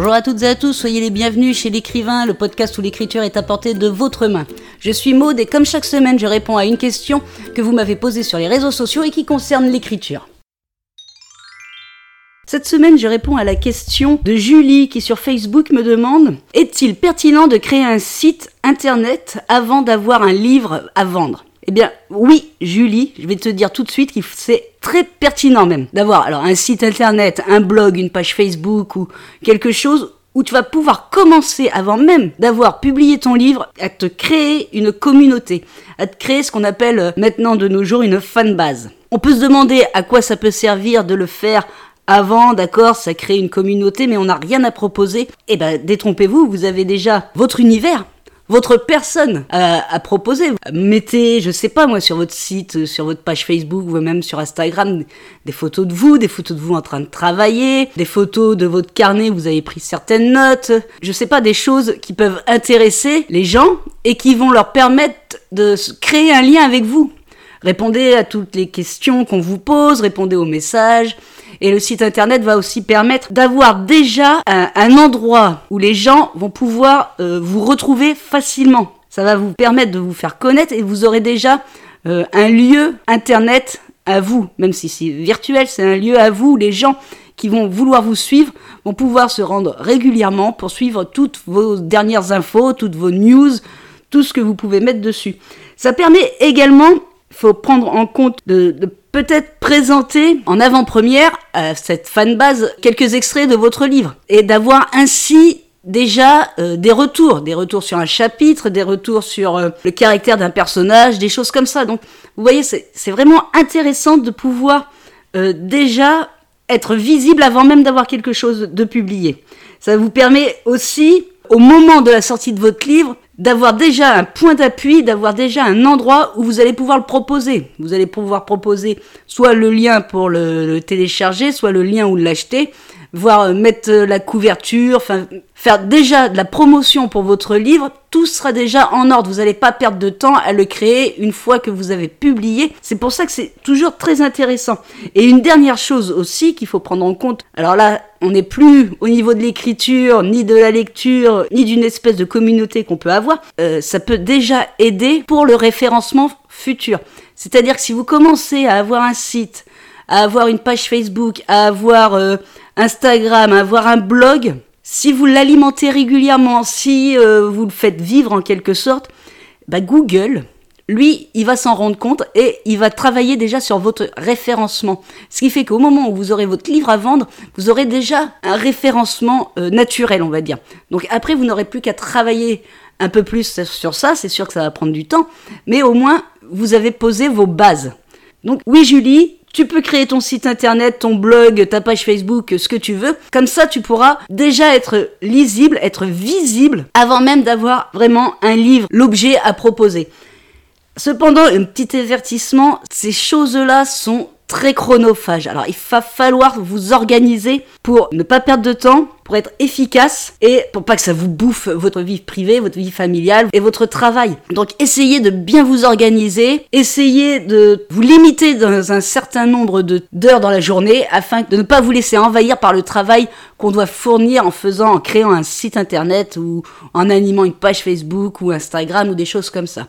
Bonjour à toutes et à tous, soyez les bienvenus chez l'écrivain, le podcast où l'écriture est apportée de votre main. Je suis Maude et comme chaque semaine, je réponds à une question que vous m'avez posée sur les réseaux sociaux et qui concerne l'écriture. Cette semaine, je réponds à la question de Julie qui sur Facebook me demande Est-il pertinent de créer un site internet avant d'avoir un livre à vendre? Eh bien, oui, Julie, je vais te dire tout de suite que c'est très pertinent même d'avoir alors un site internet, un blog, une page Facebook ou quelque chose où tu vas pouvoir commencer avant même d'avoir publié ton livre à te créer une communauté, à te créer ce qu'on appelle euh, maintenant de nos jours une fanbase. On peut se demander à quoi ça peut servir de le faire avant, d'accord, ça crée une communauté, mais on n'a rien à proposer. Eh ben, détrompez-vous, vous avez déjà votre univers, votre personne à, proposer. Mettez, je sais pas moi, sur votre site, euh, sur votre page Facebook ou même sur Instagram, des photos de vous, des photos de vous en train de travailler, des photos de votre carnet où vous avez pris certaines notes. Je sais pas, des choses qui peuvent intéresser les gens et qui vont leur permettre de créer un lien avec vous. Répondez à toutes les questions qu'on vous pose, répondez aux messages. Et le site internet va aussi permettre d'avoir déjà un, endroit où les gens vont pouvoir euh, vous retrouver facilement. Ça va vous permettre de vous faire connaître et vous aurez déjà euh, un lieu internet à vous, même si c'est virtuel, c'est un lieu à vous. Les gens qui vont vouloir vous suivre vont pouvoir se rendre régulièrement pour suivre toutes vos dernières infos, toutes vos news, tout ce que vous pouvez mettre dessus. Ça permet également faut prendre en compte de, peut-être présenter en avant-première à cette fanbase quelques extraits de votre livre et d'avoir ainsi déjà euh, des retours, des retours sur un chapitre, des retours sur euh, le caractère d'un personnage, des choses comme ça. Donc, vous voyez, c'est vraiment intéressant de pouvoir euh, déjà être visible avant même d'avoir quelque chose de publié. Ça vous permet aussi, au moment de la sortie de votre livre, d'avoir déjà un point d'appui, d'avoir déjà un endroit où vous allez pouvoir le proposer. Vous allez pouvoir proposer soit le lien pour le, télécharger, soit le lien où l'acheter, voire euh, mettre euh, la couverture, faire déjà de la promotion pour votre livre, tout sera déjà en ordre. Vous n'allez pas perdre de temps à le créer une fois que vous avez publié. C'est pour ça que c'est toujours très intéressant. Et une dernière chose aussi qu'il faut prendre en compte. Alors là, on n'est plus au niveau de l'écriture, ni de la lecture, ni d'une espèce de communauté qu'on peut avoir. Euh, ça peut déjà aider pour le référencement futur. C'est-à-dire que si vous commencez à avoir un site, à avoir une page Facebook, à avoir Instagram, avoir un blog, si vous l'alimentez régulièrement, si euh, vous le faites vivre en quelque sorte, bah Google, lui, il va s'en rendre compte et il va travailler déjà sur votre référencement. Ce qui fait qu'au moment où vous aurez votre livre à vendre, vous aurez déjà un référencement euh, naturel, on va dire. Donc après, vous n'aurez plus qu'à travailler un peu plus sur ça, c'est sûr que ça va prendre du temps, mais au moins, vous avez posé vos bases. Donc oui, Julie, tu peux créer ton site internet, ton blog, ta page Facebook, ce que tu veux. Comme ça, tu pourras déjà être lisible, être visible, avant même d'avoir vraiment un livre, l'objet à proposer. Cependant, un petit avertissement, ces choses-là sont très chronophage. Alors il va falloir vous organiser pour ne pas perdre de temps, pour être efficace et pour pas que ça vous bouffe votre vie privée, votre vie familiale et votre travail. Donc essayez de bien vous organiser, essayez de vous limiter dans un certain nombre d'heures dans la journée afin de ne pas vous laisser envahir par le travail qu'on doit fournir en faisant, en créant un site internet ou en animant une page Facebook ou Instagram ou des choses comme ça.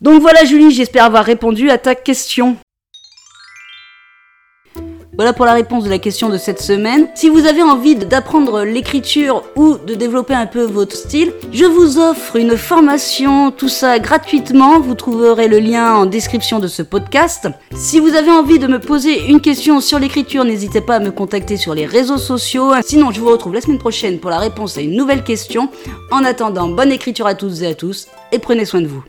Donc voilà Julie, j'espère avoir répondu à ta question. Voilà pour la réponse de la question de cette semaine. Si vous avez envie d'apprendre l'écriture ou de développer un peu votre style, je vous offre une formation, tout ça gratuitement. Vous trouverez le lien en description de ce podcast. Si vous avez envie de me poser une question sur l'écriture, n'hésitez pas à me contacter sur les réseaux sociaux. Sinon, je vous retrouve la semaine prochaine pour la réponse à une nouvelle question. En attendant, bonne écriture à toutes et à tous et prenez soin de vous.